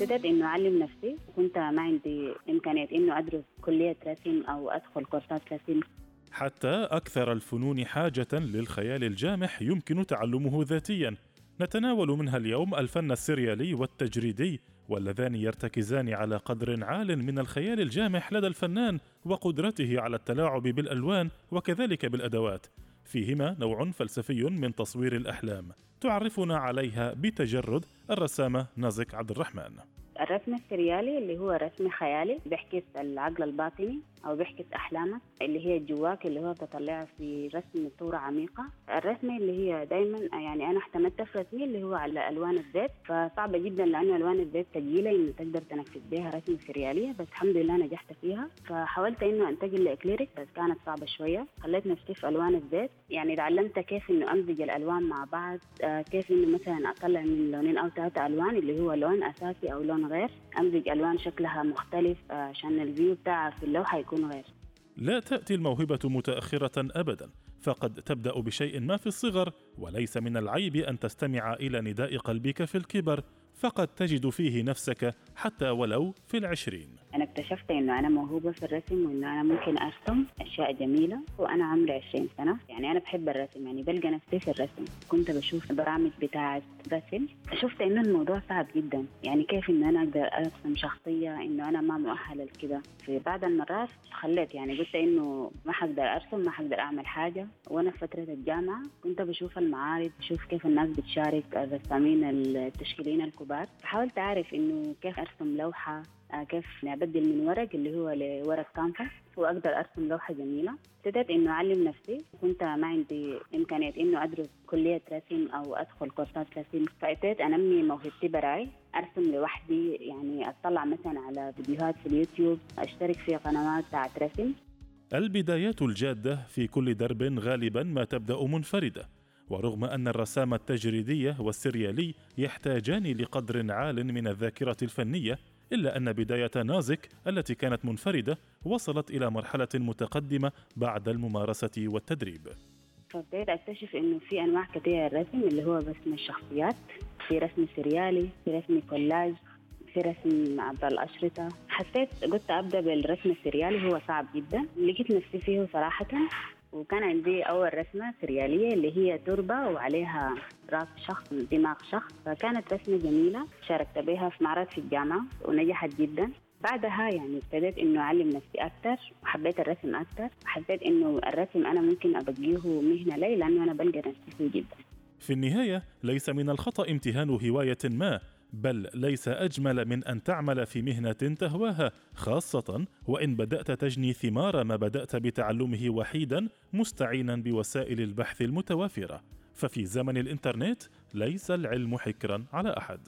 ابتديت إنه أعلم نفسي كنت ما عندي امكانيه إنه أدرس كلية رسم أو أدخل كورسات رسم. حتى أكثر الفنون حاجة للخيال الجامح يمكن تعلمه ذاتيا. نتناول منها اليوم الفن السريالي والتجريدي واللذان يرتكزان على قدر عال من الخيال الجامح لدى الفنان وقدرته على التلاعب بالألوان وكذلك بالأدوات. فيهما نوع فلسفي من تصوير الأحلام تعرفنا عليها بتجرد الرسامة نازك عبد الرحمن. الرسم السريالي اللي هو رسم خيالي بيحكي العقل الباطني أو بيحكي احلامك اللي هي جواك اللي هو بتطلعها في رسم صورة عميقة. الرسمه اللي هي دائما يعني أنا اعتمدت في رسمي اللي هو على ألوان الزيت فصعبة جدا لأنه ألوان الزيت ثقيله إنه تقدر تنفذ بها رسمه سريالية بس الحمد لله نجحت فيها. فحاولت إنه أنتقل لإكليريك بس كانت صعبة شوية. خليت نفسي في ألوان الزيت. يعني تعلمت كيف إنه أمزج الألوان مع بعض آه كيف إنه مثلا أطلع من لونين أو ثلاثة ألوان اللي هو لون أساسي أو لون غير. أمزج ألوان شكلها مختلف آه عشان الفيو بتاعها في اللوحة يكون غير. لا تأتي الموهبة متأخرة ابدا فقد تبدأ بشيء ما في الصغر وليس من العيب أن تستمع إلى نداء قلبك في الكبر فقد تجد فيه نفسك حتى ولو في العشرين. أنا اكتشفت إنه أنا موهوبة في الرسم وإنه أنا ممكن أرسم أشياء جميلة وأنا عمري 20 سنة. يعني أنا بحب الرسم يعني بلقى نفسي في الرسم. كنت بشوف برامج بتاعة رسم شفت إنه الموضوع صعب جدا. يعني كيف إنه أنا أقدر أرسم شخصية إنه أنا ما مؤهلة لكده. في بعض المرات خليت يعني قلت إنه ما حقدر أرسم ما حقدر أعمل حاجة. وأنا في فترة الجامعة كنت بشوف المعارض بشوف كيف الناس بتشارك الرسامين التشكيليين الكبار. فحاولت أعرف إنه كيف أرسم لوحة آه، كيف أبدل من ورق اللي هو لورق كانفاس وأقدر أرسم لوحة جميلة. ابتديت إنه أعلم نفسي. كنت ما عندي إمكانية إنه أدرس كلية رسم أو أدخل كورسات رسم. فابتديت أنمي موهبتي براي. أرسم لوحدي يعني أطلع مثلا على فيديوهات في اليوتيوب أشترك في قنوات بتاعت رسم. البدايات الجادة في كل درب غالبا ما تبدأ منفردة. ورغم أن الرسام التجريدي والسريالي يحتاجان لقدر عال من الذاكرة الفنية إلا أن بداية نازك التي كانت منفردة وصلت إلى مرحلة متقدمة بعد الممارسة والتدريب. فبدأت أكتشف إنه في أنواع كثيرة الرسم اللي هو رسم الشخصيات في رسم سريالي في رسم كولاج في رسم عبر الأشرطة. حسيت قلت أبدأ بالرسم السريالي هو صعب جدا. لقيت نفسي فيه صراحة وكان عندي أول رسمة سريالية اللي هي تربة وعليها راس شخص دماغ شخص. فكانت رسمة جميلة شاركت بها في معرض في الجامعة ونجحت جدا. بعدها يعني ابتديت إنه أعلم نفسي أكثر وحبيت الرسم أكثر وحسيت إنه الرسم أنا ممكن أبقيه مهنة لي لأنه أنا بلقى نفسي فيه جدا. في النهاية ليس من الخطأ امتهان هواية ما. بل ليس أجمل من أن تعمل في مهنة تهواها خاصة وإن بدأت تجني ثمار ما بدأت بتعلمه وحيدا مستعينا بوسائل البحث المتوافرة. ففي زمن الإنترنت ليس العلم حكرا على أحد.